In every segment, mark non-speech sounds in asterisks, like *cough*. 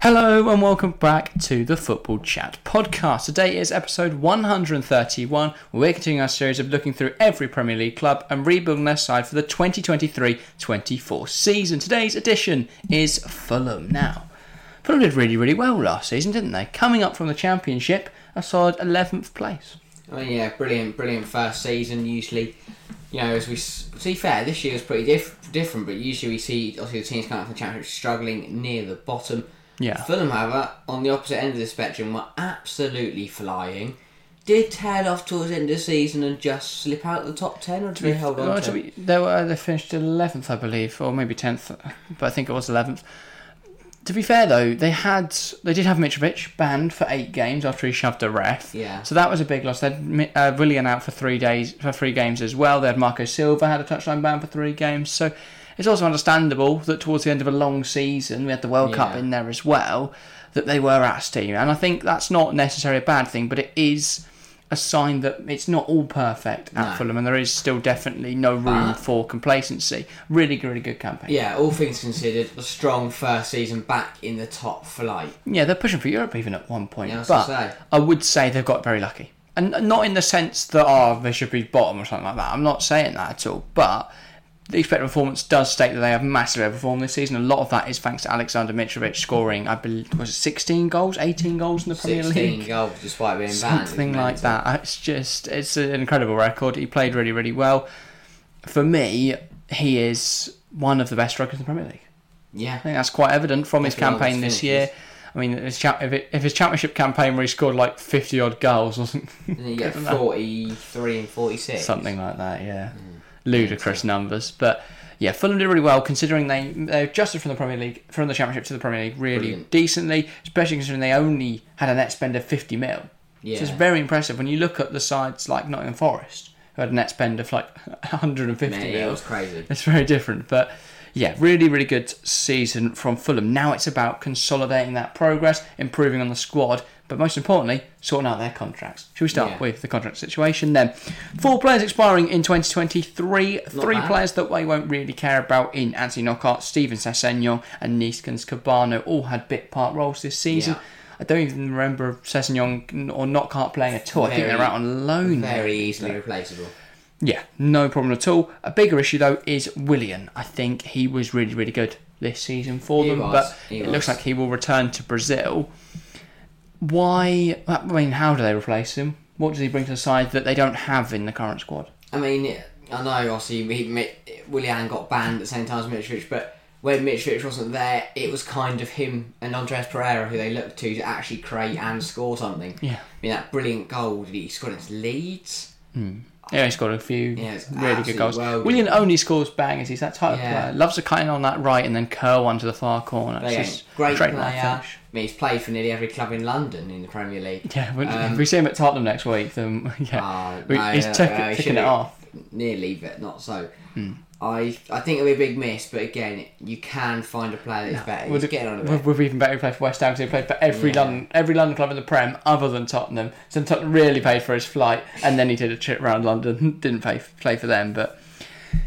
Hello and welcome back to the Football Chat podcast. Today is episode 131. We're continuing our series of looking through every Premier League club and rebuilding their side for the 2023-24 season. Today's edition is Fulham. Now, Fulham did really, really well last season, didn't they? Coming up from the Championship, a solid 11th place. Oh yeah, brilliant, brilliant first season. Usually, you know, as we see, fair, this year was pretty diff- different. But usually we see obviously the teams coming up from the championship struggling near the bottom. Yeah. Fulham, however, on the opposite end of the spectrum, were absolutely flying. Did tail off towards the end of the season and just slip out of the top ten, or did they hold on to? be- they were they finished 11th, I believe, or maybe 10th, but I think it was 11th. To be fair though, they had they did have Mitrovic banned for eight games after he shoved a ref. Yeah. So that was a big loss. They had uh, Willian out for three days for three games as well. They had Marco Silva had a touchline ban for three games. So it's also understandable that towards the end of a long season, we had the World Cup in there as well, that they were at steam. And I think that's not necessarily a bad thing, but it is a sign that it's not all perfect at No. Fulham, and there is still definitely no room for complacency. Really, really good campaign. Yeah, all things considered, a strong first season back in the top flight. Yeah, they're pushing for Europe even at one point. Yeah, I but. I would say they've got very lucky. And not in the sense that, oh, they should be bottom or something like that. I'm not saying that at all. But the expected performance does state that they have massively overperformed this season. A lot of that is thanks to Alexander Mitrovic scoring, I believe, was it 16 goals, 18 goals in the Premier Sixteen League? goals despite being banned. Something like that. It's just, it's an incredible record. He played really, really well. For me, he is one of the best strikers in the Premier League. Yeah, I think that's quite evident from his Definitely campaign his this year. I mean, his cha- if, it, if his championship campaign where he scored like 50 odd goals wasn't and then you get *laughs* forty-three and forty-six. something like that, yeah. Mm. Ludicrous numbers. But yeah, Fulham did really well considering they they adjusted from the Premier League, from the Championship to the Premier League really Brilliant. decently, especially considering they only had a net spend of 50 mil. Yeah. So it's very impressive when you look at the sides like Nottingham Forest, who had a net spend of like *laughs* 150 Man, mil. it was crazy. It's very different, but yeah, really, really good season from Fulham. Now it's about consolidating that progress, improving on the squad, but most importantly, sorting out their contracts. Should we start Yeah. with the contract situation then? Four players expiring in 2023. Three bad. players that we won't really care about in Anthony Knockaert, Steven Sessegnon, and Neeskens Kebano all had bit part roles this season. Yeah. I don't even remember Sessegnon or Knockaert playing at all. I think they're out on loan. Very easily but- replaceable. yeah, no problem at all. A bigger issue though is Willian. I think he was really, really good this season for He them, was, but he it was. looks like he will return to Brazil. Why? I mean, how do they replace him? What does he bring to the side that they don't have in the current squad? I mean, I know obviously he, Willian got banned at the same time as Mitrovic, but when Mitrovic wasn't there, it was kind of him and Andreas Pereira who they looked to to actually create and score something. Yeah. I mean, that brilliant goal that he scored against Leeds. Hmm. Yeah, he's got a few Yeah, really good goals. well Willian only scores bangers. He's that type of player. Loves to cut in on that right and then curl one to the far corner. It's Again, just great straight player. line I mean, he's played for nearly every club in London in the Premier League. Yeah, when- Um, if we see him at Tottenham next week, then *laughs* yeah, we, no, he's no, no, he it off. Nearly, but not so. Hmm. I I think it'll be a big miss, but again, you can find a player that's better. He's getting on a bit. with even better he played for West Ham because he played for every Yeah. London every London club in the Prem other than Tottenham. So Tottenham really paid for his flight, and then he did a trip around London. *laughs* Didn't pay play for them, but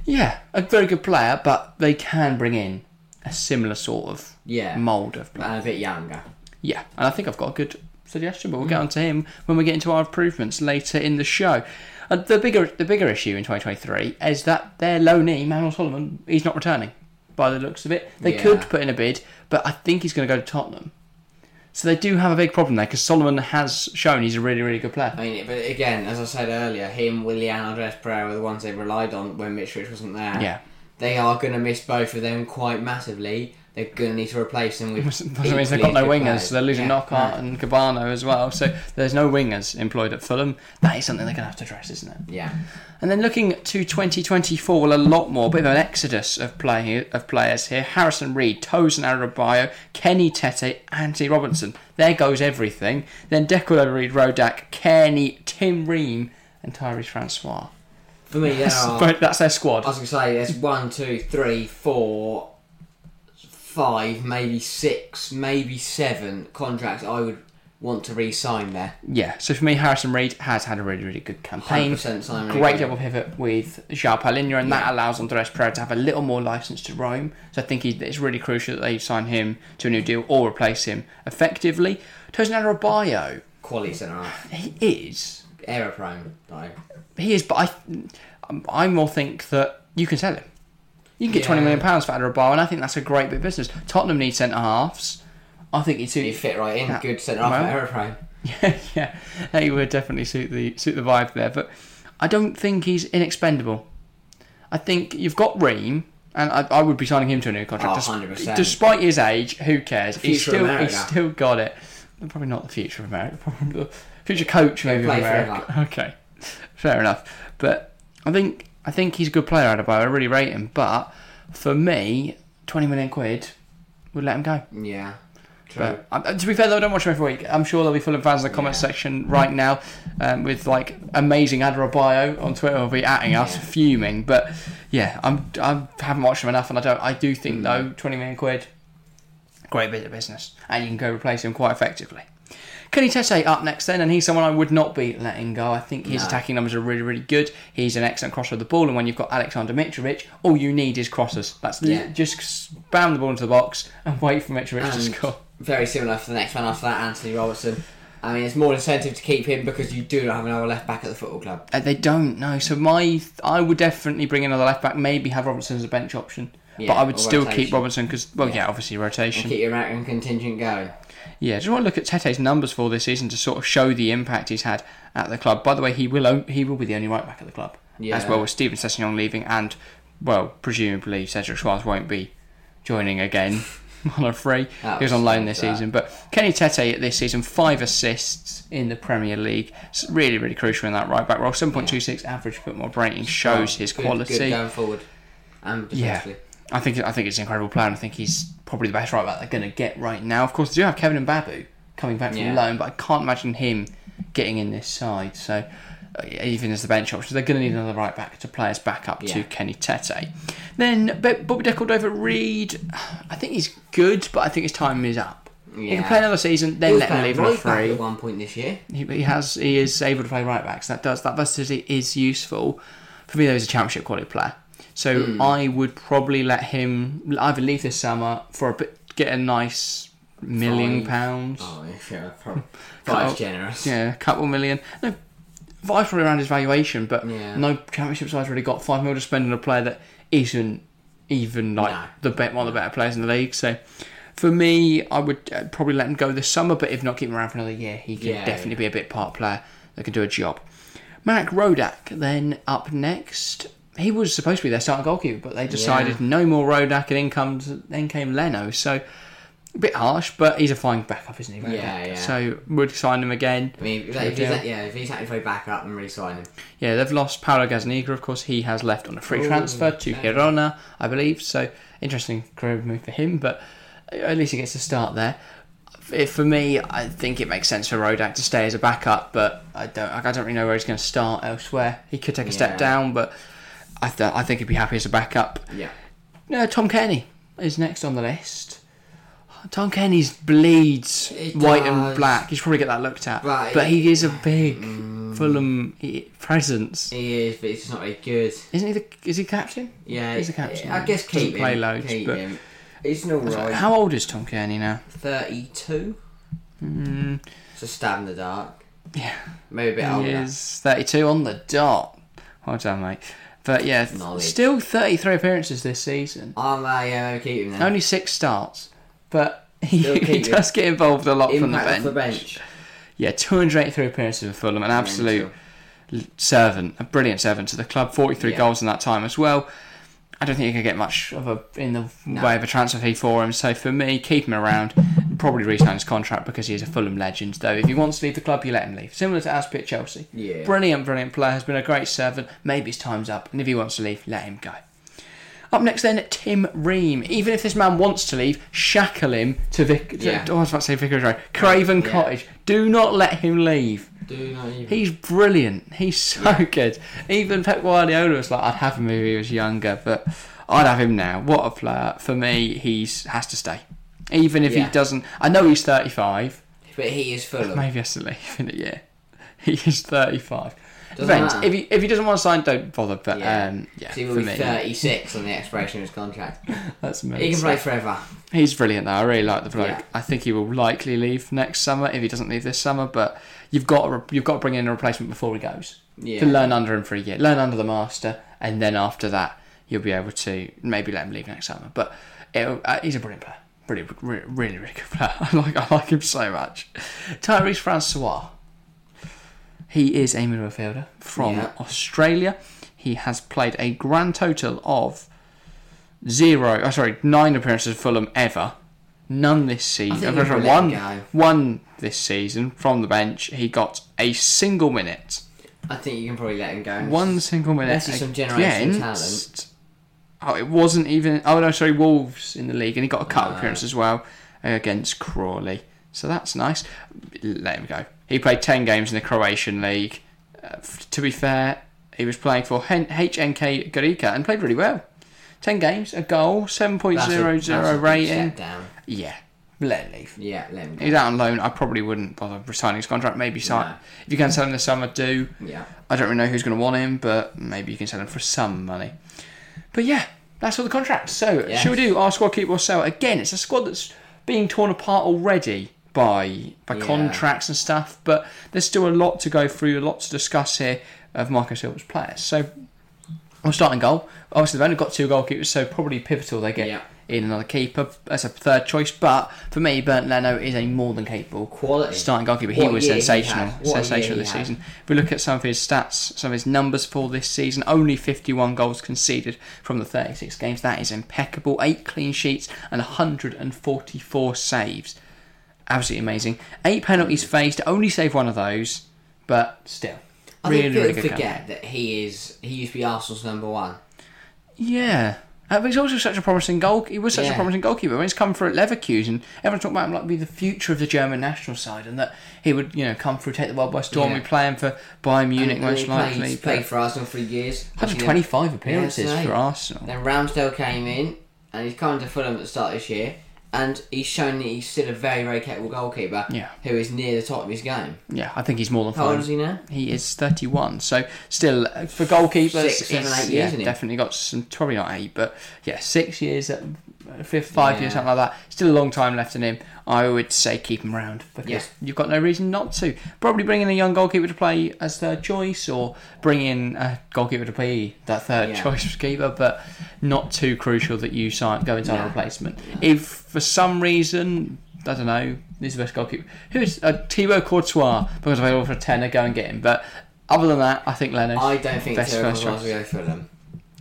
yeah, a very good player. But they can bring in a similar sort of Yeah. mould of player. and a bit younger. Yeah, and I think I've got a good suggestion, but we'll get Mm. on to him when we get into our improvements later in the show. And the bigger the bigger issue in 2023 is that their loanee Manuel Solomon he's not returning. By the looks of it, they Yeah. could put in a bid, but I think he's going to go to Tottenham. So they do have a big problem there because Solomon has shown he's a really really good player. I mean, but again, as I said earlier, him, Willian, Andreas Pereira were the ones they relied on when Mitrovic wasn't there. Yeah. They are going to miss both of them quite massively. They're going to need to replace them with. Which means they've got no wingers, players. so they're losing Yeah, Knockaert no. and Kebano as well. So there's no wingers employed at Fulham. That is something they're going to have to address, isn't it? Yeah. And then looking to 2024, well, a lot more, bit of an exodus of play of players here. Harrison Reed, Tosin Adebayo, Kenny Tete, Anthony Robinson. There goes everything. Then Declan Reed, Rodak, Kenny, Tim Ream, and Tyrese Francois. For me, there are. But that's their squad. I was going to say there's one, two, three, four, five, maybe six, maybe seven contracts I would want to re-sign there. Yeah, so for me, Harrison Reed has had a really, really good campaign. 100% sign really Great double pivot with João Palhinha, and that Yeah. allows Andreas Pereira to have a little more license to roam. So I think he, it's really crucial that they sign him to a new deal or replace him effectively. Tosin Adebayo, Quality centre half. he is, Error prone, though. he is, but I, I more think that you can sell him. You can get twenty Yeah. million pounds for Adebayo, and I think that's a great bit of business. Tottenham need centre halves. I think he'd suit He fit right in. Yeah. Good centre half error prone. *laughs* Yeah, yeah, he would definitely suit the suit the vibe there. But I don't think he's inexpendable. I think you've got Ream, and I, I would be signing him to a new contract. Oh, 100%. Despite his age, who cares? he's still he's still got it. Probably not the future of America. *laughs* Future coach maybe play America. *laughs* Okay, fair enough. But I think I think he's a good player. Adebayo. I really rate him. But for me, twenty million quid would let him go. Yeah. True. But uh, to be fair, though, I don't watch him every week. I'm sure there'll be full of fans in the comment Yeah. section right now um, with like amazing Adebayo on Twitter will be atting us, Yeah. fuming. But yeah, I'm I haven't watched him enough, and I don't. I do think Mm. though, twenty million quid, great bit of business, and you can go replace him quite effectively. Kenny Tete up next then, and he's someone I would not be letting go. I think his No. attacking numbers are really, really good. He's an excellent crosser of the ball, and when you've got Alexander Mitrovic, all you need is crosses. That's Yeah. just spam the ball into the box and wait for Mitrovic to And score. Very similar for the next one after that, Anthony Robertson. I mean, it's more incentive to keep him because you do not have another left back at the football club. Uh, they don't know. So my, I would definitely bring another left back. Maybe have Robertson as a bench option, but I would still rotation. keep Robertson because, well, yeah. Yeah. obviously rotation. keep your American contingent going. Yeah, just want to look at Tete's numbers for this season to sort of show the impact he's had at the club. By the way, he will he will be the only right back at the club, Yeah. as well with Steven Sessegnon leaving, and well, presumably Cedric Soares won't be joining again on a free. That he was on loan this that. season, but Kenny Tete at this season five assists in the Premier League, It's really really crucial in that right back role. Seven point two six average football rating shows his Good- quality. Good going forward. And Yeah. I think I think it's an incredible player, and I think he's probably the best right back they're going to get right now. Of course, they do have Kevin Mbabu coming back from Yeah. loan, but I can't imagine him getting in this side. So uh, even as the bench option, they're going to need another right back to play as backup to Kenny Tete. Then Bobby Decordova-Reid, I think he's good, but I think his time is up. He can play another season, He then let him leave right free. at one point this year. He, he has he is able to play right backs. That does that versatility is useful. For me, though, he's a championship quality player. So Hmm. I would probably let him either leave this summer for a bit, get a nice million Five. pounds, Oh, yeah, *laughs* probably. Cut generous. yeah, a couple million. No, five probably around his valuation, but Yeah. no championship side's really got five mil to spend on a player that isn't even like No. the bet one of the better players in the league. So. For me, I would uh, probably let him go this summer, but if not, keep him around for another year. He can Yeah, definitely yeah. be a bit part player that can do a job. Marek Rodak then up next. He was supposed to be their starting goalkeeper, but they decided Yeah. no more Rodak, and in comes then came Leno. So a bit harsh, but he's a fine backup, isn't he? Rodak? Yeah, yeah. So would sign him again. I mean, if, if he's, deal. yeah, if he's halfway back up and re-sign him. Yeah, they've lost Paulo Gazzaniga, of course. He has left on a free Ooh, transfer to. Girona, I believe. So interesting career move for him, but at least he gets to start there. If, for me, I think it makes sense for Rodak to stay as a backup, but I don't. I don't really know where he's going to start elsewhere. He could take a step down, but I, th- I think he'd be happy as a backup. Yeah. No, Tom Cairney is next on the list. Tom Cairney's bleeds It white and black. You should probably get that looked at. Right. But he is a big Fulham eh, presence. He is, but he's not very good. Isn't he the? Is he captain? Yeah, He's a captain. I guess keep play him. loads, keep but- him. He's not right. How old is Tom Cairney now? Thirty-two. Mm, It's a stab in the dark. yeah, Maybe a bit he older. is thirty-two on the dot. Well done, mate. But yeah, Knowledge. still thirty-three appearances this season. I'm uh, yeah, maybe keep him then. Only six starts, but *laughs* he, Still he keep does get involved a lot from the Impact bench. off the bench. Yeah, 283 appearances for Fulham, an absolute servant, a brilliant servant to the club. 43 Yeah. goals in that time as well. I don't think you could get much of a in the No. way of a transfer fee for him. So for me, keep him around. Probably re-sign his contract because he is a Fulham legend. Though if he wants to leave the club, you let him leave. Similar to Azpi at Chelsea. Yeah. Brilliant, brilliant player. Has been a great servant. Maybe his time's up, and if he wants to leave, let him go. Up next, then Tim Ream. Even if this man wants to leave, shackle him to Vic. to- Yeah. oh, I was about to say Vicarage Road. Craven Yeah. Cottage. Do not let him leave. Do not even. He's brilliant. He's so good. Even Pep Guardiola was like, I'd have him if he was younger, but I'd have him now. What a player! For me, he's has to stay. Even if Yeah. he doesn't, I know he's thirty-five. but he is Fulham. Maybe he has to leave in a year. *laughs* He is 35. Doesn't Depends. matter. If he, if he doesn't want to sign, don't bother. But Yeah. um, yeah, So he will be me, 36 on the expiration of his contract. *laughs* that's amazing. He can play forever. He's brilliant though. I really like the bloke. Yeah. I think he will likely leave next summer if he doesn't leave this summer. But you've got to, you've got to bring in a replacement before he goes Yeah. to learn under him for a year, learn under the master, and then after that you'll be able to maybe let him leave next summer. But uh, he's a brilliant player, really, really, really, really good player. *laughs* I like I like him so much. Tyrese Francois. He is a midfielder from Yeah. Australia. He has played a grand total of zero. Oh, sorry, nine appearances for Fulham ever. None this season. one, one this season from the bench. He got a single minute. I think you can probably let him go. One single minute. Unless he's some generational against- Oh, it wasn't even. Oh no, sorry, Wolves in the league, and he got a cut No. Ah. appearance as well uh, against Crawley. So that's nice. Let him go. He played ten games in the Croatian league. Uh, f- to be fair, he was playing for HNK Gorica and played really well. Ten games, a goal, seven That's a- zero that's a big rating. Step down. Yeah, let him leave. Yeah, let him go. He's out on loan. I probably wouldn't bother resigning his contract. Maybe sign. No. If you can sell him this summer, do. Yeah. I don't really know who's going to want him, but maybe you can sell him for some money. But yeah, that's all the contracts. So, Yes. shall we do our squad keep or sell? Again, it's a squad that's being torn apart already by by Yeah. contracts and stuff, but there's still a lot to go through, a lot to discuss here of Marco Silva's players. So, we'll start in goal. Obviously, they've only got two goalkeepers, so probably pivotal they get Yeah. in another keeper as a third choice. But for me, Bernd Leno is a more than capable Quality. starting goalkeeper. He was year he sensational, sensational this season. If we look at some of his stats, some of his numbers for this season, only 51 goals conceded from the 36 games. That is impeccable. Eight clean sheets and 144 saves. Absolutely amazing. Eight penalties faced. Only saved one of those, but still, I really, think really people good. forget that he is. He used to be Arsenal's number one. Yeah. Uh, but he's also such a promising goal. He was such a promising goalkeeper when he's come through at Leverkusen. Everyone's talking about him like be the future of the German national side, and that he would, you know, come through, take the world by storm, Yeah. be playing for Bayern Munich And most he likely. Played, played for Arsenal for years. 125 appearances Yeah, for Arsenal. Then Ramsdale came in, and he's coming to Fulham at the start of this year, and he's shown that he's still a very, very capable goalkeeper. Yeah. Who is near the top of his game. Yeah, I think he's more than How old is he now? He is 31, so still uh, for goalkeepers, Six, seven, eight yeah, years, isn't he? definitely got some. Probably not eight, but yeah, six years, uh, fifth, five Yeah. years, something like that. Still a long time left in him. I would say keep him around because Yeah. you've got no reason not to. Probably bring in a young goalkeeper to play as third choice, or bring in a goalkeeper to play that third Yeah. choice *laughs* keeper, but not too crucial that you sign go into a replacement. If for some reason. I don't know. He's the best goalkeeper. Who's uh, Thibaut Courtois? Because available for a tenner, go and get him. But other than that, I think Leno's I don't think best first Courtois choice. will go for them.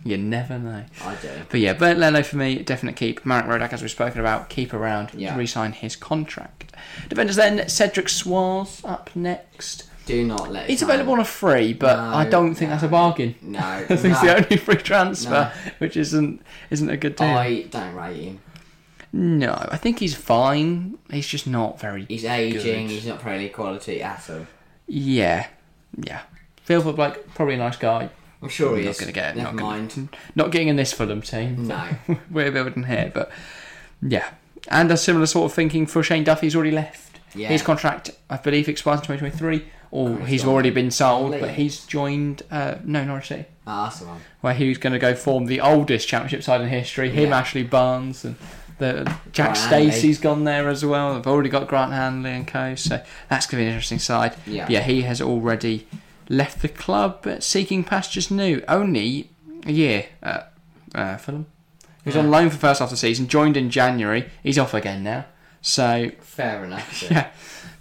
You never know. I do. But yeah, Bernd Leno for me, definite keep. Marek Rodak, as we've spoken about, keep around Yeah. to re-sign his contract. Defenders then, Cedric Soares up next. Do not let. He's available on a free, but No, I don't think that's a bargain. No, *laughs* I think it's the only free transfer, which isn't isn't a good deal. I don't rate him. No, I think he's fine. He's just not very. He's aging. Good. He's not Premier League quality at all. Yeah, yeah. Phil like probably a nice guy. I'm sure he not is. to get. Never not gonna- mind. *laughs* not getting in this Fulham team. No. *laughs* We're building here, but yeah. And a similar sort of thinking for Shane Duffy. He's already left. Yeah. His contract, I believe, expires in 2023, or he's he's already been sold, but he's joined. Uh, no, Norwich City, Ah, that's the one. where he's going to go form the oldest Championship side in history. Him, Yeah. Ashley Barnes, and the Jack Stacey's gone there as well. They've already got Grant Hanley and co. So that's going to be an interesting side. Yeah. yeah, he has already left the club, seeking pastures new. Only a year at uh, Fulham. He was Yeah. on loan for the first half of the season, joined in January. He's off again now. So, Fair enough. yeah,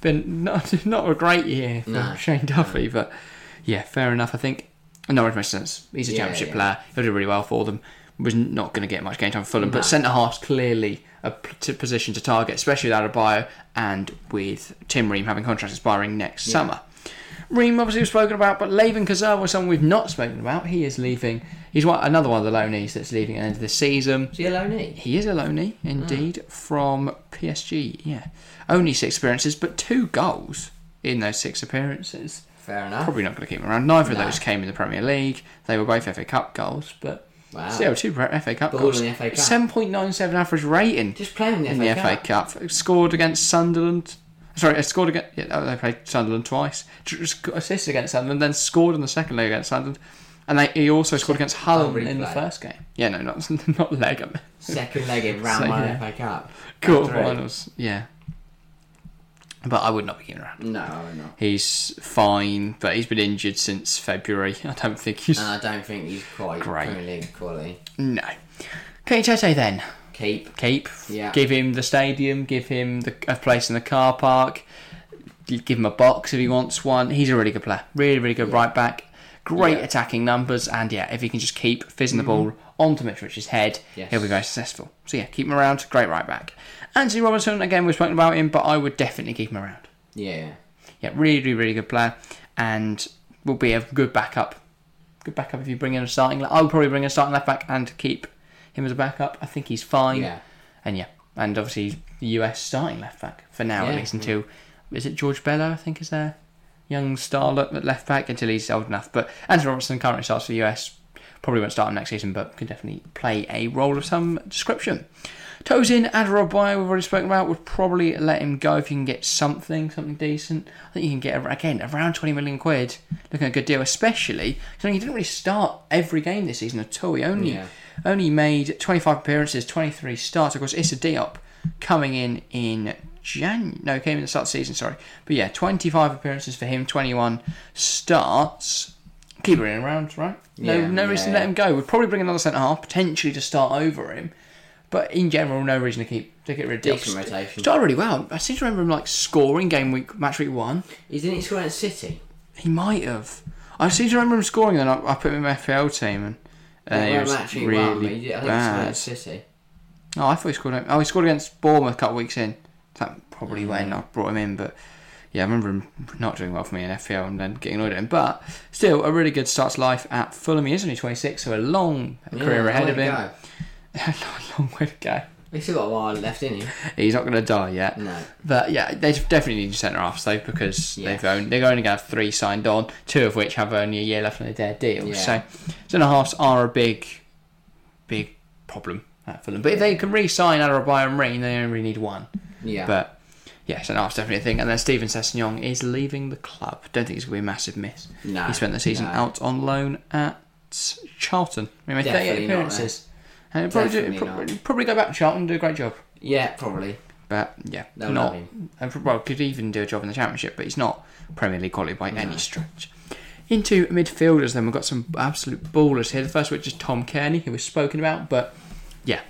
been not *laughs* not a great year for No. Shane Duffy, but yeah, fair enough. I think Norwich makes sense. He's a Yeah, championship yeah. player. He'll do really well for them. Was not going to get much game time for Fulham, No. but centre half's clearly a position to target, especially without a bio and with Tim Ream having contracts expiring next summer. Ream obviously we've spoken about, but Layvin Kurzawa was someone we've not spoken about. He is leaving. He's one, another one of the loanees that's leaving at the end of the season. Is he a loanee? He is a loanee, indeed, from PSG. Yeah, only six appearances, but two goals in those six appearances. Fair enough. Probably not going to keep him around. Neither of those came in the Premier League. They were both FA Cup goals, but Wow. still two FA Cup Ball goals. FA Cup. Seven point nine seven average rating Just playing in the in FA the Cup. FA Cup. Scored against Sunderland. Sorry, I scored against. Yeah, oh, they played Sunderland twice. Assisted against Sunderland, then scored in the second leg against Sunderland, and they, he also scored against Hull Oh, in the first game. Yeah, no, not *laughs* not leg. Second leg in *laughs* round So, one yeah. FA Cup. quarter Three. finals. Yeah, but I would not be keeping around. No, I'm not. He's fine, but he's been injured since February. *laughs* I don't think he's I don't think he's quite Great. Premier League quality. no. Kate Tete then. Keep. keep. Yeah. Give him the stadium. Give him the, a place in the car park. Give him a box if he wants one. He's a really good player. Really, really good right back. Great Yeah. Mm-hmm. attacking numbers. And yeah, if he can just keep fizzing the ball onto Mitrovic's head, Yes. he'll be very successful. So yeah, keep him around. Great right back. Anthony Robinson, again, we've spoken about him, but I would definitely keep him around. Yeah. Yeah, really, really good player. And will be a good backup. Good backup if you bring in a starting. I would probably bring in a starting left back and keep him as a backup. I think he's fine. Yeah. And yeah, and obviously the US starting left back for now at least mm. until is it George Bello I think is there young starlet at left back until he's old enough. But Andrew Robertson currently starts for the US. Probably won't start him next season, but can definitely play a role of some description. Tosin Adarabioyo, we've already spoken about, would probably let him go if you can get something, something decent. I think you can get, again, around 20 million quid. Looking a good deal, especially because he didn't really start every game this season at all. He only Yeah. only made 25 appearances, 23 starts. Of course, Issa Diop coming in in Jan. No, came in the start of the season, sorry. But yeah, 25 appearances for him, 21 starts. Keep him around, right? No, Yeah, no reason to let him go. We'd probably bring another centre half, potentially to start over him. But in general, no reason to keep to get rid of. Decent rotation. Started really well. I seem to remember him like scoring game week, match week one. He didn't score at City. He might have. I seem to remember him scoring, and I, I put him in my FPL team, and, uh, he Yeah, was really one, he did- I think he scored bad. at City. Oh, I thought he scored. Oh, he scored against Bournemouth a couple of weeks in. That probably when I brought him in, but yeah, I remember him not doing well for me in FPL and then getting annoyed at him. But still, a really good start to life at Fulham. He is only 26, so a long career ahead of him. go. a *laughs* long way to go. He's still got a while left in him. He's not going to die yet. No. But yeah, they definitely need centre halves though because they've only, they're only going to have three signed on, two of which have only a year left on their deal. Yeah. So centre halves are a big, big problem at Fulham. But if they can re-sign Adebayo and Ream, they only really need one. Yeah. But yeah, centre halves definitely a thing. And then Steven Sessegnon is leaving the club. Don't think it's going to be a massive miss. No, he spent the season no. out on loan at Charlton. He made 38 Definitely not appearances. Eh? And probably, do, Definitely probably, probably go back to Charlton and do a great job. yeah, probably. But yeah, They'll not and well could even do a job in the championship, but he's not Premier League quality by any stretch. Into midfielders, then we've got some absolute ballers here. The first which is Tom Cairney, who was spoken about, but yeah,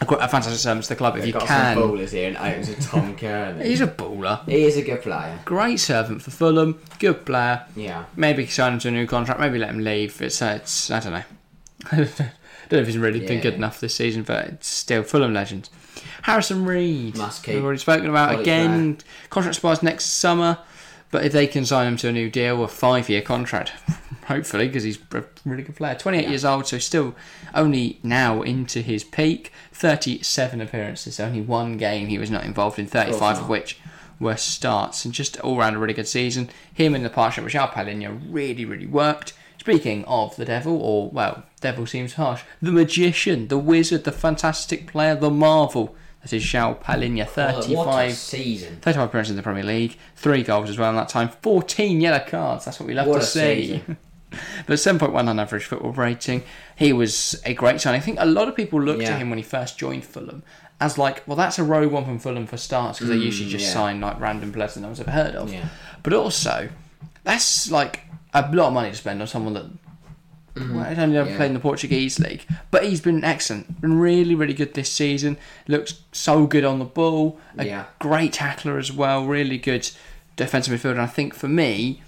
a, fantastic service to the club if They've you got can. some ballers here, and owns a Tom *laughs* Cairney. He's a baller, he is a good player. great servant for Fulham, good player. Yeah. Maybe sign him to a new contract, maybe let him leave. It's uh, it's I don't know. *laughs* I don't know if he's really been Yeah. good enough this season, but it's still Fulham legend. Harrison Reed, Must keep. we've already spoken about Quality again. Contract expires next summer, but if they can sign him to a new deal, a five-year contract, *laughs* hopefully, because he's a really good player. Twenty-eight Yeah. years old, so still only now into his peak. Thirty-seven appearances, only one game he was not involved in. Thirty-five of not. which were starts, and just all round a really good season. Him in the partnership with Palhinha really, really worked. Speaking of the devil, or well, devil seems harsh. The magician, the wizard, the fantastic player, the marvel. That is João Palhinha, What a 35, season. 35 appearances in the Premier League, three goals as well in that time, 14 yellow cards. That's what we love What to see. *laughs* but 7.1 on average football rating. He was a great signing. I think a lot of people looked Yeah. at him when he first joined Fulham as like, well, that's a row one from Fulham for starts because they usually just Mm, yeah. sign like random players that no one's ever heard of. Yeah. But also, that's like a lot of money to spend on someone that well, he's only ever Mm-hmm. Yeah. played in the Portuguese league, but he's been excellent, been really, really good this season. Looks so good on the ball, a Yeah. great tackler as well, really good defensive midfielder. And I think for me,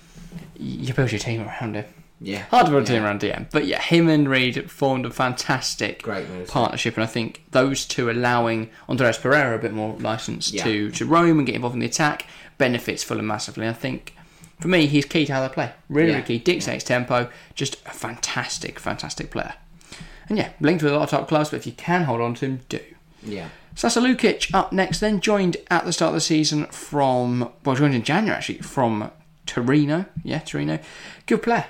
you build your team around him. Yeah. Hard to build a team around DM, but yeah, him and Reed formed a fantastic Great moves. partnership, and I think those two allowing Andreas Pereira a bit more license to to roam and get involved in the attack benefits Fulham massively. I think for me, he's key to how they play. Really, Yeah. really key. Dictates tempo. Just a fantastic, fantastic player. And yeah, linked with a lot of top clubs, but if you can hold on to him, do. Yeah. Sasa Lukic up next, then joined at the start of the season from well, joined in January actually from Torino. Yeah, Torino. Good player.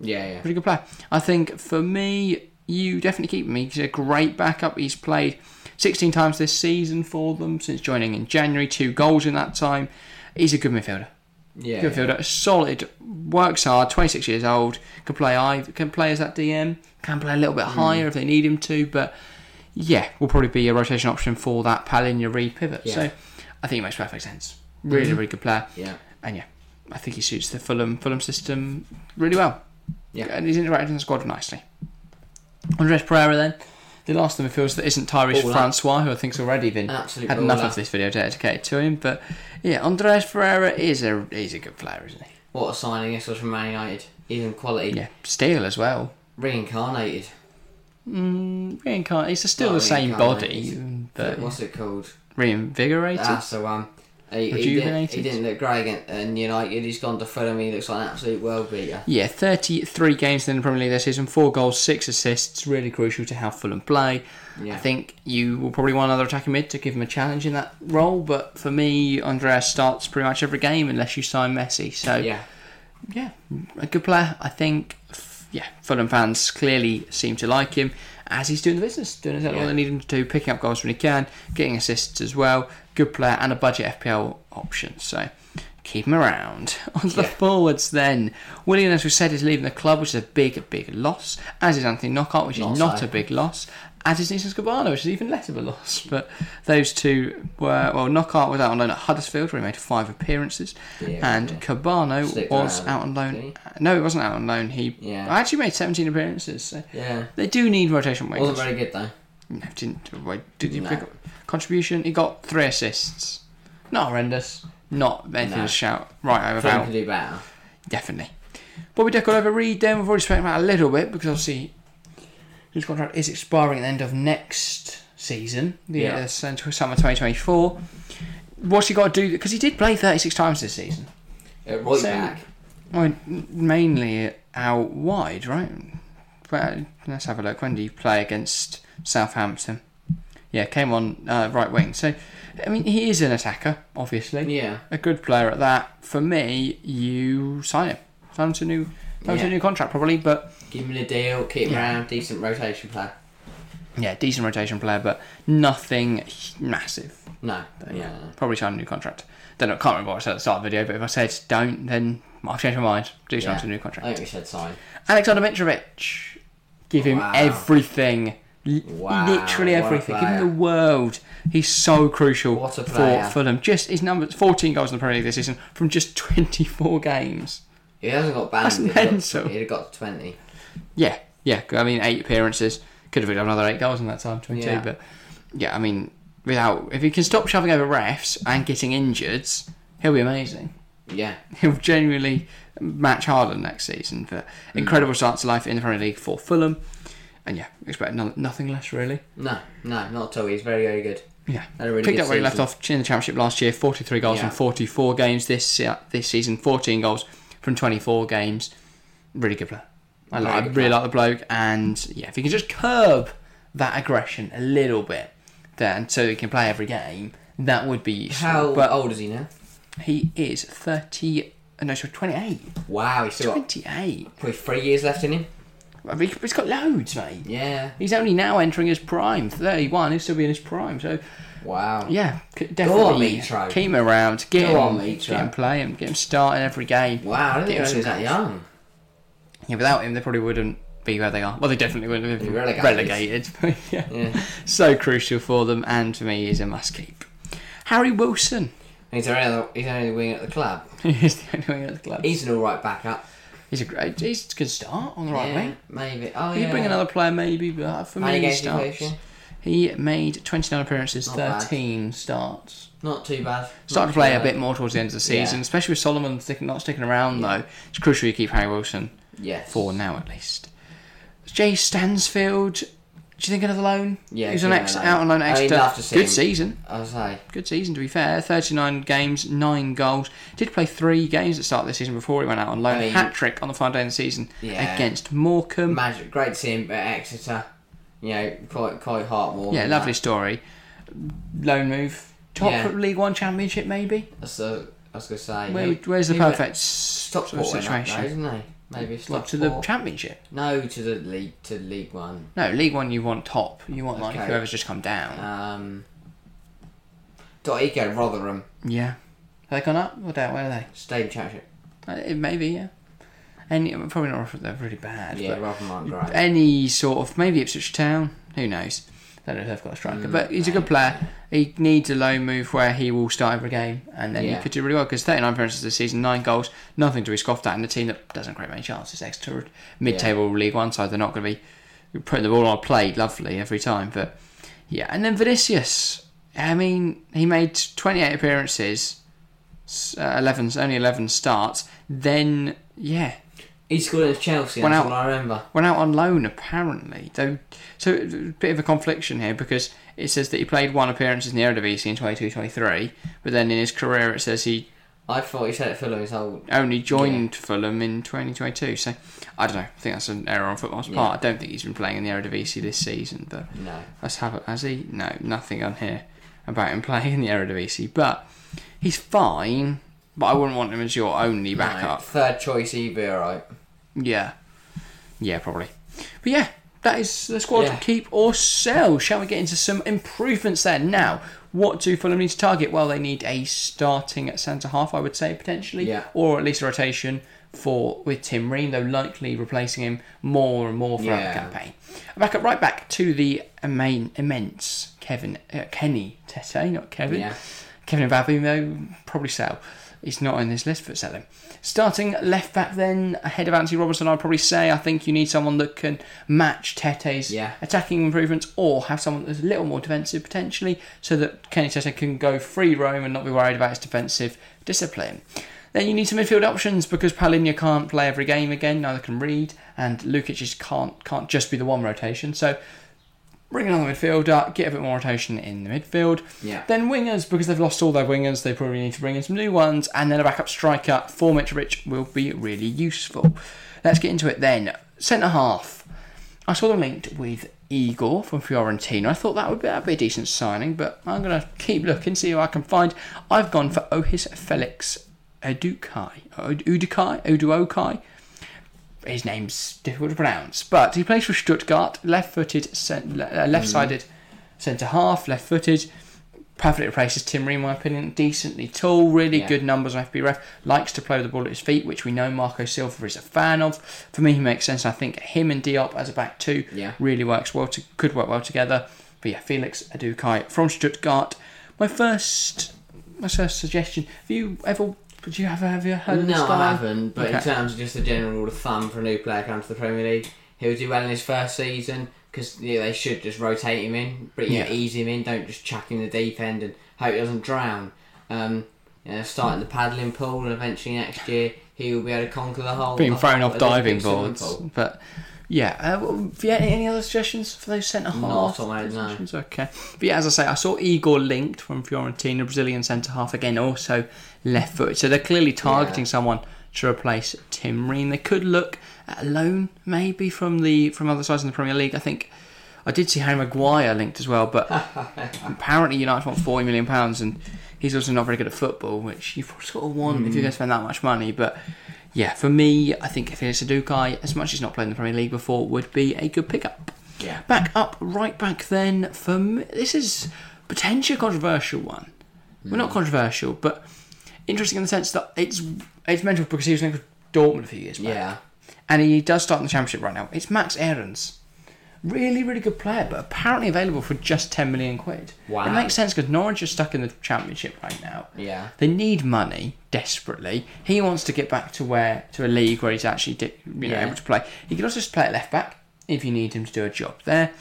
Yeah, yeah. Pretty good player. I think for me, you definitely keep him. He's a great backup. He's played 16 times this season for them since joining in January. Two goals in that time. He's a good midfielder. Yeah. Good midfielder. Solid. Works hard. 26 years old. Can play I. Can play as that DM. Can play a little bit hmm. higher if they need him to. But yeah, will probably be a rotation option for that Palhinha pivot. Yeah. So I think it makes perfect sense. Really, mm-hmm. really good player. Yeah. And yeah, I think he suits the Fulham Fulham system really well. Yeah. And he's interacting in the squad nicely. Andreas Pereira then. The last of midfielders that isn't Tyrese. Francois, who I think's already been An absolute had enough of this video dedicated to him. But yeah, Andreas Pereira is a he's a good player, isn't he? What a signing this was from Man United. Even quality. Yeah, steel as well. Reincarnated. Mm, reincarnate. He's still Not the same body, but What's it called? reinvigorated. That's the one. He, he, didn't, he didn't look great against and United. He's gone to Fulham. He looks like an absolute world beater. Yeah, 33 games in the Premier League this season, 4 goals, 6 assists, really crucial to how Fulham play. Yeah. I think you will probably want another attacking mid to give him a challenge in that role, but for me, Andreas starts pretty much every game unless you sign Messi. So, yeah, Yeah. a good player. I think, yeah, Fulham fans clearly seem to like him as he's doing the business, doing exactly what Yeah. they need him to do, picking up goals when he can, getting assists as well. Good player and a budget FPL option. So, keep him around. *laughs* On to the forwards then. Willian, as we said, is leaving the club, which is a big, big loss. As is Anthony Knockaert, which is not a big loss. As is Neeskens Kebano, which is even less of a loss. *laughs* But those two were, well, Knockaert was out on loan at Huddersfield, where he made five appearances. Yeah, and yeah. Kebano Stick was around, out on loan. didn't No, he wasn't out on loan. He Yeah. actually made 17 appearances. So Yeah. they do need rotation wingers. Wasn't very good though. No, didn't, wait, did you No. pick up contribution? He got three assists. Not horrendous. Not anything No. to shout right over Fulham about. do better. Definitely. Bobby Decordova-Reid then, we've already spoken about a little bit because obviously his contract is expiring at the end of next season, the Yeah. uh, summer 2024. What's he got to do? Because he did play 36 times this season. Uh, right So- back. Well, mainly out wide, right? Well, let's have a look. When do you play against Southampton? Yeah, came on uh, right wing. So, I mean, he is an attacker, obviously. Yeah. A good player at that. For me, you sign him. Sign him to a new, sign him to a new contract, probably. But Give him a deal. Keep him Yeah. around. Decent rotation player. yeah, decent rotation player, but nothing massive. No. But yeah, no. probably sign a new contract. Don't know, can't remember what I said at the start of the video, but if I said don't, then I'll change my mind. Do sign Yeah. to a new contract. I think we said sign. Alexander Mitrovic. Give him Wow. everything. Wow, Literally everything. in the world. He's so crucial for. Fulham. Just his numbers 14 goals in the Premier League this season from just 24 games. He hasn't got banned. That's he'd got- He'd have got 20. Yeah, yeah. I mean, eight appearances. Could have been another eight goals in that time, 22. Yeah. But yeah, I mean, without if he can stop shoving over refs and getting injured, he'll be amazing. Yeah. He'll genuinely match Haaland next season. But incredible mm. start to life in the Premier League for Fulham. And yeah, expect no, nothing less really. No, no, not at all. He's very, very good. Yeah, really picked up where he left off in the championship last year. Forty-three goals Yeah. from forty-four games this uh, this season. Fourteen goals from twenty-four games. Really good player. I, like, I really player. like the bloke, and yeah, if he can just curb that aggression a little bit, then so he can play every game, that would be useful. How but old is he now? he is thirty. No, sorry, twenty-eight. Wow, he's still got Twenty-eight. probably three years left in him. I mean, he's got loads, mate. Yeah. He's only now entering his prime. Thirty-one. He'll still be in his prime. So Wow. Yeah, c- on, definitely Mitro. keep him around, get Go him, on, Mitro. get him playing, get him starting every game. Wow, I didn't Get him know he was that young. Yeah, without him, they probably wouldn't be where they are. Well, they definitely wouldn't have been relegated. relegated. *laughs* but yeah. Yeah. so crucial for them, and to me, is a must keep. Harry Wilson He's the only, he's the only wing at the club. *laughs* he's the only wing at the club. He's an alright backup. He's a great. He's a good start on the right yeah, wing. maybe. Oh, You yeah. bring another player, maybe, but uh, for How me, he games did he play starts. He made 29 appearances, Not bad. 13 starts. Not too bad. Started to play a bit more towards the end of the season, Yeah. especially with Solomon sticking, not sticking around though. It's crucial you keep Harry Wilson Yes. for now at least. Jay Stansfield, do you think another loan? Yeah, he was on give ex out on loan at I mean, Exeter. love to see Good season, I was say. good season to be fair. Thirty-nine games, nine goals. Did play three games at the start of the season before he went out on loan. I mean- Hat trick on the final day of the season Yeah. against Morecambe. Magic. Great to see him at Exeter. You know, quite quite heartwarming. yeah, lovely story. Loan move. Top Yeah. League One Championship maybe. That's the, I was going to say. Where, he- where's the went- perfect s- Top sort of went up, though, situation? isn't he? Maybe step What, to the four. Championship? No, to the league, to League One. No, League One you want top. You want like Okay. whoever's just come down. Um, Dottico, Rotherham, yeah. Have they gone up or down? Where are they? Stadium Championship. Uh, it- maybe, yeah. Any probably not. They're really bad. Yeah, Rotherham aren't great. any sort of maybe Ipswich Town. Who knows? Don't know if they've got a striker, Mm, but he's a good player. He needs a loan move where he will start every game, and then Yeah. he could do really well because 39 appearances this season, nine goals, nothing to be scoffed at, and a team that doesn't create many chances. Exeter, mid-table League One side, they're not going to be putting the ball on a plate lovely every time. But yeah, and then Vinicius. I mean, he made 28 appearances, uh, 11 only 11 starts. Then yeah, He scored against Chelsea, Went that's out- all I remember. went out on loan apparently. Though, so a bit of a confliction here because it says that he played one appearance in the Eredivisie in 22-23, but then in his career it says he I thought he said it Fulham his whole. only joined Fulham in 2022. So I don't know. I think that's an error on football's Yeah. part. I don't think he's been playing in the Eredivisie this season, but No. let's have it. Has he? No, nothing on here about him *laughs* playing in the Eredivisie, but he's fine. But I wouldn't want him as your only no. backup. Third choice, he'd be alright. Yeah. Yeah, probably. But yeah, that is the squad Yeah. to keep or sell. Shall we get into some improvements then? Now, what do Fulham need to target? Well, they need a starting at centre half, I would say, potentially. Yeah. Or at least a rotation for with Tim Ream, though likely replacing him more and more throughout Yeah. the campaign. Back up right back to the main immense Kevin uh, Kenny Tete, not Kevin. Yeah. Kevin Mbabu, though, probably sell. He's not on this list, but sell him. Starting left back then, ahead of Anthony Robertson, I'd probably say I think you need someone that can match Tete's Yeah. attacking improvements or have someone that's a little more defensive potentially so that Kenny Tete can go free roam and not be worried about his defensive discipline. Then you need some midfield options because Palhinha can't play every game again, neither can Reed, and Lukic just can't can't just be the one rotation. So bring another midfielder, uh, get a bit more rotation in the midfield. Yeah. Then wingers, because they've lost all their wingers, they probably need to bring in some new ones, and then a backup striker for Mitrovic will be really useful. Let's get into it then. Centre half. I saw them linked with Igor from Fiorentina. I thought that would be, that'd be a decent signing, but I'm going to keep looking, see who I can find. I've gone for Ohis Felix Udukai. Udukai? Uduokhai? His name's difficult to pronounce, but he plays for Stuttgart, left-footed, uh, left-sided centre half, left-footed. Perfectly replaces Tim Ream, in my opinion. Decently tall, really Yeah. good numbers on FBref. Likes to play with the ball at his feet, which we know Marco Silva is a fan of. For me, he makes sense. I think him and Diop as a back two Yeah. really works well. To, could work well together. But yeah, Felix Adukai from Stuttgart. My first, my first suggestion. Have you ever? Did you ever have you heard No? I haven't. But in terms of just a general rule of thumb for a new player coming to the Premier League, he'll do well in his first season because yeah, they should just rotate him in, but yeah, Yeah. ease him in. Don't just chuck him in the deep end and hope he doesn't drown. Um, you know, starting the paddling pool, and eventually next year he will be able to conquer the whole. being the thrown off diving boards. But yeah, uh, well, have any other suggestions for those centre half? Not off the top of my head, no. Okay, but yeah, as I say, I saw Igor linked from Fiorentina, Brazilian centre half again, also left footed. So they're clearly targeting Yeah. someone to replace Tim Ream. They could look at a loan maybe from the from other sides in the Premier League. I think. I did see Harry Maguire linked as well, but *laughs* apparently United want forty million pounds, and he's also not very good at football, which you sort of want if you're going to spend that much money. But yeah, for me, I think Felix Adukai, as much as he's not played in the Premier League before, would be a good pickup. Yeah. Back up, right back then. For me, this is potentially a controversial one. Well, not hmm. controversial, but interesting in the sense that it's it's mental because he was linked with Dortmund a few years back Yeah. and he does start in the championship right now. It's Max Aarons. Really, really good player, but apparently available for just 10 million quid. Wow. It makes sense because Norwich are stuck in the championship right now. Yeah. They need money desperately. He wants to get back to where to a league where he's actually di- you know Yeah. able to play. He can also just play at left back if you need him to do a job there.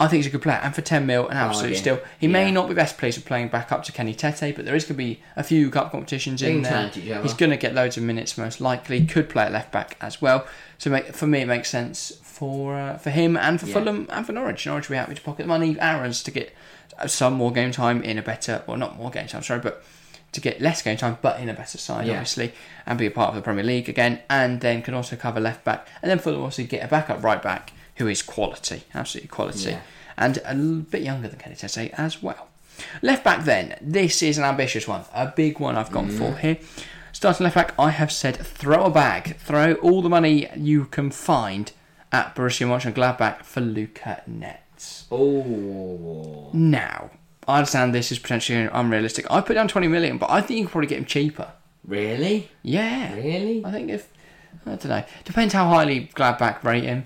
I think he's a good player, and for 10 mil, an absolute steal. He may Yeah. not be best pleased for playing back up to Kenny Tete, but there is going to be a few cup competitions They in there. turn to each other. He's going to get loads of minutes most likely. Could play at left back as well. So make, for me, it makes sense for uh, for him and for Yeah. Fulham and for Norwich. Norwich will be happy to pocket the money. Aaron's to get some more game time in a better, well, not more game time, sorry, but to get less game time, but in a better side, Yeah. obviously, and be a part of the Premier League again. And then can also cover left back, and then Fulham also get a backup right back who is quality, absolutely quality, Yeah. and a bit younger than Kenny Tete as well. Left back then, this is an ambitious one, a big one I've gone Mm. for here. Starting left back, I have said throw a bag, throw all the money you can find at Borussia Mönchengladbach for Luca Netz. Oh. Now, I understand this is potentially unrealistic. I put down 20 million, but I think you can probably get him cheaper. Really? Yeah. Really? I think if I don't know. Depends how highly Gladbach rate him.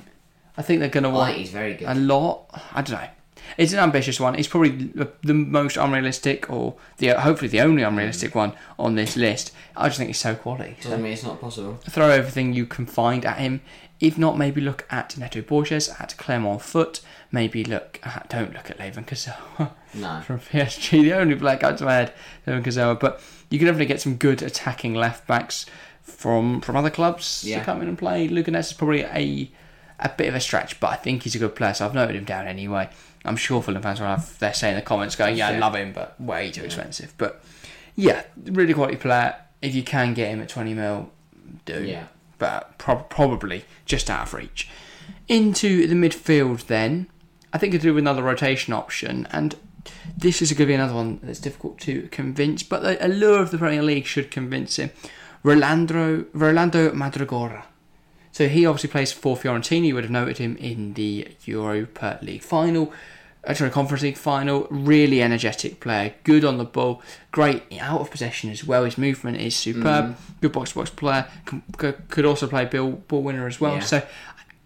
I think they're going to want he's very good. a lot. I don't know. It's an ambitious one. It's probably the, the most unrealistic, or the hopefully the only unrealistic one on this list. I just think he's so quality. Doesn't mean it's not possible. Throw everything you can find at him. If not, maybe look at Neto Borges, at Clermont Foot. Maybe look. At, don't look at Layvin Kurzawa *laughs* No. from PSG. The only black out to my head, Layvin Kurzawa. But you can definitely get some good attacking left backs from from other clubs Yeah. to come in and play. Luca Netz is probably a a bit of a stretch, but I think he's a good player. So I've noted him down anyway. I'm sure Fulham fans will have their say in the comments, going, "Yeah, I love him, but way too expensive." But yeah, really quality player. If you can get him at 20 mil, do. Yeah. But prob probably just out of reach. Into the midfield, then, I think I do another rotation option, and this is going to be another one that's difficult to convince, but the allure of the Premier League should convince him. Rolando, Rolando Mandragora. So he obviously plays for Fiorentina. You would have noted him in the Europa League final, uh, sorry, Conference League final. Really energetic player, good on the ball, great out of possession as well. His movement is superb. Good box to box player. Could also play ball, ball winner as well. Yeah. So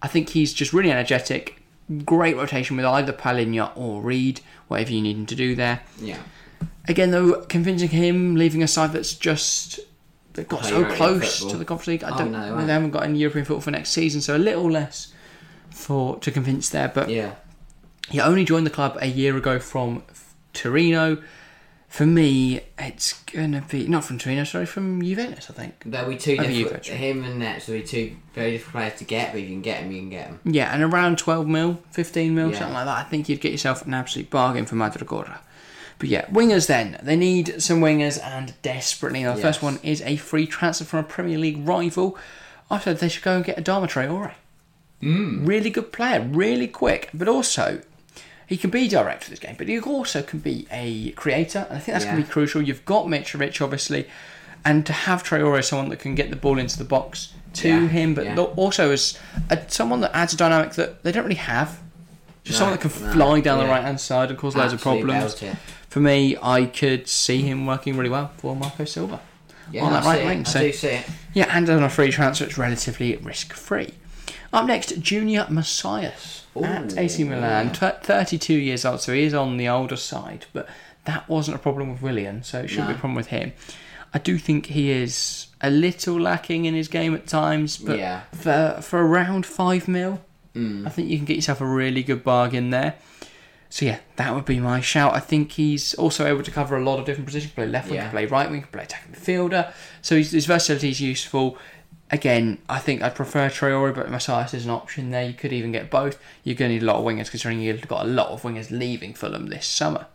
I think he's just really energetic. Great rotation with either Palhinha or Reed, whatever you need him to do there. Yeah. Again, though, convincing him, leaving a side that's just that got so close to the Conference League. I Oh, don't no, know. They haven't got any European football for next season, so a little less for to convince there. But Yeah. He only joined the club a year ago from Torino. For me, it's gonna be not from Torino, sorry, from Juventus, I think. There'll be two Over different. Him and Netz will be two very different players to get, but you can get them, you can get them. Yeah, and around 12 mil, 15 mil, Yeah. something like that. I think you'd get yourself an absolute bargain for Mandragora. But yeah, wingers then. They need some wingers and desperately. The first one is a free transfer from a Premier League rival. I said they should go and get Adama Traore. Mm. Really good player, really quick, but also he can be direct for this game, but he also can be a creator, and I think that's going to be crucial. You've got Mitrovic, obviously, and to have Traore someone that can get the ball into the box to Yeah, him, but yeah. also as a, someone that adds a dynamic that they don't really have. Just No, someone that can no, fly down the right hand side and cause loads of problems. For me, I could see him working really well for Marco Silva. Yeah, on that right wing. I So do see it. yeah, and on a free transfer, it's relatively risk free. Up next, Junior Messias at AC Milan, yeah. t- 32 years old, so he is on the older side, but that wasn't a problem with Willian, so it shouldn't be a problem with him. I do think he is a little lacking in his game at times, but Yeah. for for around five mil, Mm. I think you can get yourself a really good bargain there. So yeah, that would be my shout. I think he's also able to cover a lot of different positions. Play left wing, Yeah. play right wing, play attacking midfielder. So his, his versatility is useful. Again, I think I'd prefer Traore, but Messias is an option there. You could even get both. You're going to need a lot of wingers, considering you've got a lot of wingers leaving Fulham this summer.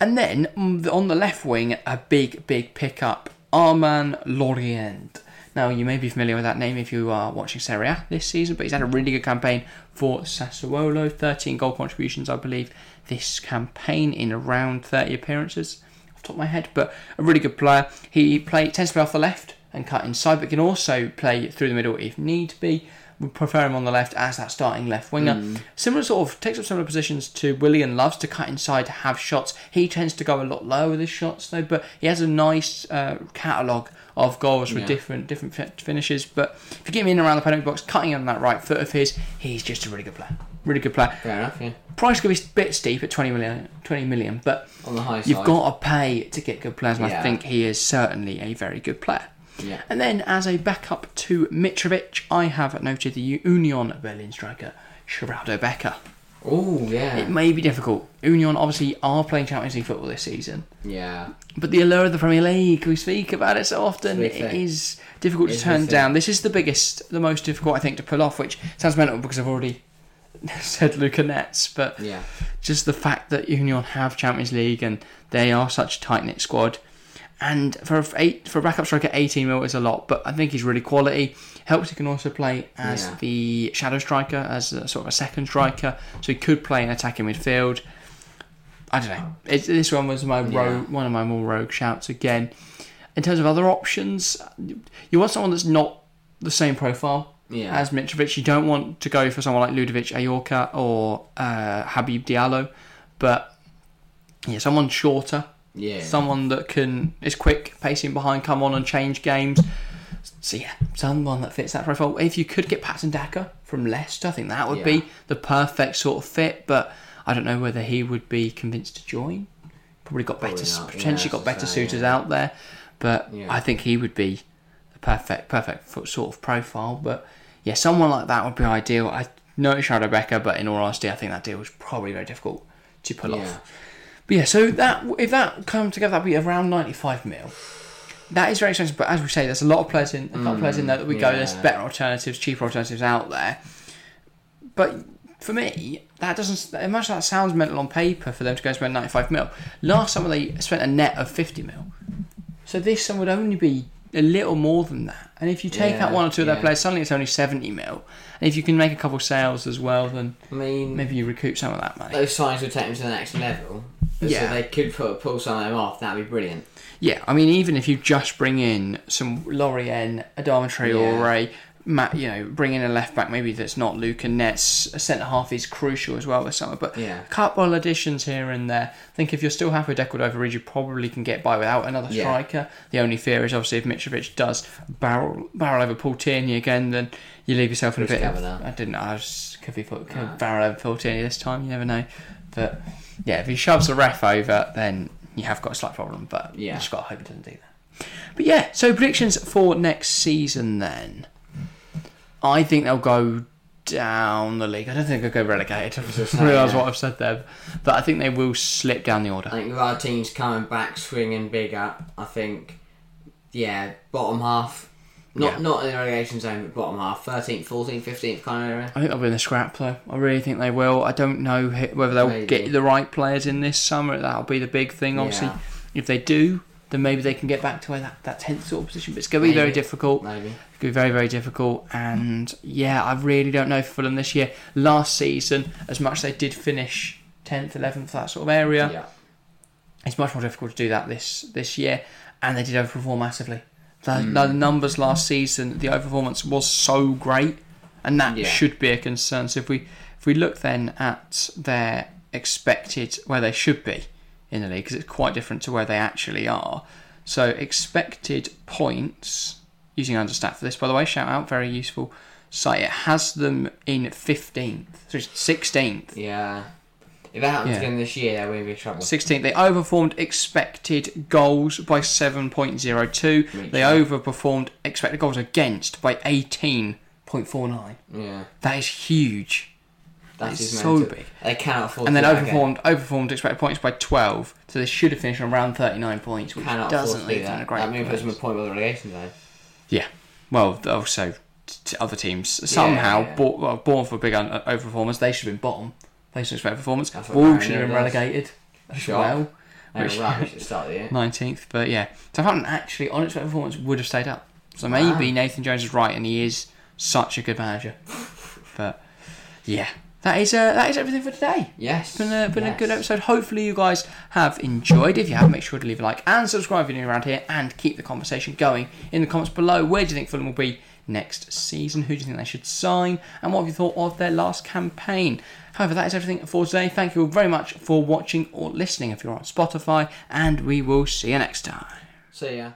And then mm, on the left wing, a big, big pickup, Armand Laurienté. Now, you may be familiar with that name if you are watching Serie A this season, but he's had a really good campaign for Sassuolo. 13 goal contributions, I believe, this campaign in around 30 appearances off top of my head, but a really good player. He play, tends to play off the left and cut inside, but can also play through the middle if need be. We prefer him on the left as that starting left winger. Similar sort of takes up similar positions to Willian loves to cut inside to have shots. He tends to go a lot lower with his shots though, but he has a nice uh, catalogue of goals with Yeah. different different finishes. But if you get him in around the penalty box, cutting on that right foot of his, he's just a really good player. Really good player. Fair enough, yeah. Price could be a bit steep at 20 million, 20 million, but On the high You've side. got to pay to get good players, and I think he is certainly a very good player. Yeah. And then, as a backup to Mitrovic, I have noted the Union Berlin striker, Sheraldo Becker. Oh, yeah. It may be difficult. Union obviously are playing Champions League football this season, yeah. but the allure of the Premier League, we speak about it so often, it is difficult to turn down. This is the biggest, the most difficult, I think, to pull off, which sounds mental because I've already *laughs* said Luca Netz, but Yeah. just the fact that Union have Champions League and they are such a tight knit squad. And for a eight for a backup striker, eighteen mil is a lot, but I think he's really quality. Helps he can also play as Yeah. the shadow striker, as a, sort of a second striker, so he could play in attacking midfield. I don't know. This one was my Yeah. rogue, one of my more rogue shouts again. in terms of other options, you want someone that's not the same profile Yeah. as Mitrovic. You don't want to go for someone like Ludovic Ajorque or uh, Habib Diallo, but yeah, someone shorter, yeah. someone that can is quick, pacing behind, come on and change games. So yeah, someone that fits that profile. If you could get Patson Daka from Leicester, I think that would Yeah. be the perfect sort of fit. But I don't know whether he would be convinced to join. Probably got Probably better, not, yeah, potentially got better thing, suitors yeah. out there. But Yeah. I think he would be the perfect, perfect sort of profile. But yeah, someone like that would be ideal. I know it's Sheraldo Becker, but in all honesty, I think that deal was probably very difficult to pull Yeah. off. But yeah, so that if that come together, that'd be around ninety-five mil. That is very expensive, but as we say, there's a lot of players in, a lot of players in there that we go. There's mm, yeah. better alternatives, cheaper alternatives out there. But for me, that doesn't. As much as that sounds mental on paper for them to go and spend 95 mil. Last summer they spent a net of 50 mil. So this sum would only be a little more than that. And if you take Yeah, out one or two of their yeah. players, suddenly it's only 70 mil. And if you can make a couple of sales as well, then I mean, maybe you recoup some of that money. those signs would take them to the next level. Yeah. So they could put, pull some of them off. That'd be brilliant. Yeah, I mean, even if you just bring in some Laurienté, Adama Traore, Matt, you know, bring in a left back maybe that's not Luca Netz, a centre half is crucial as well this summer. But Yeah. couple additions here and there. I think if you're still happy with Decordova-Reid, you probably can get by without another Yeah. striker. The only fear is obviously if Mitrovic does barrel barrel over Paul Tierney again, then you leave yourself in a bit. Of. I didn't. I was could be put, could Ah. barrel over Paul Tierney this time. You never know. But yeah, if he shoves the ref over, then you have got a slight problem. But Yeah. you just got to hope he doesn't do that. But yeah, so predictions for next season then. I think they'll go down the league. I don't think they'll go relegated. *laughs* I just realise yeah. what I've said there. But I think they will slip down the order. I think with our teams coming back, swinging bigger, I think, yeah, bottom half. Not Yeah. not in the relegation zone, but bottom half, 13th, 14th, 15th kind of area. I think they'll be in the scrap though. I really think they will. I don't know whether they'll Maybe. get the right players in this summer. That'll be the big thing. Obviously, Yeah. if they do, then maybe they can get back to where that, that 10th sort of position. But it's going to be very difficult. Maybe. It's going to be very, very difficult. And yeah, I really don't know for Fulham this year. Last season, as much as they did finish 10th, 11th, that sort of area, Yeah. it's much more difficult to do that this this year. And they did overperform massively. The, Mm. the numbers last season, the overperformance was so great, and that Yeah. should be a concern. So if we if we look then at their expected where they should be in the league, because it's quite different to where they actually are. So expected points using Understat for this, by the way, shout out, very useful site. It has them in fifteenth, so sixteenth. Yeah. If that happens Yeah. again this year, they're be trouble. 16th. They overperformed expected goals by 7.02. Reach They out. overperformed expected goals against by 18.49. Yeah. That is huge. That is so big. They cannot afford And to then that overperformed overperformed expected points by 12. So they should have finished on around 39 points, which Cannot doesn't do leave them in a great That means puts them a point with the relegation zone. Yeah. Well, also other teams somehow yeah. Bour- well, Bournemouth were big on uh, overperformers. They should have been bottom based on expected performance. Wolves should have been relegated as Sure. well. They were Which- rubbish *laughs* at the start of the year. 19th, but yeah. Southampton actually, on its performance, would have stayed up. So maybe Wow. Nathan Jones is right and he is such a good manager. *laughs* But yeah, that is uh, that is everything for today. Yes. It's been, a, been a yes. good episode. Hopefully, you guys have enjoyed. If you have, make sure to leave a like and subscribe if you're new around here and keep the conversation going in the comments below. Where do you think Fulham will be next season? Who do you think they should sign? And what have you thought of their last campaign? However, that is everything for today. Thank you all very much for watching or listening if you're on Spotify, and we will see you next time. See ya.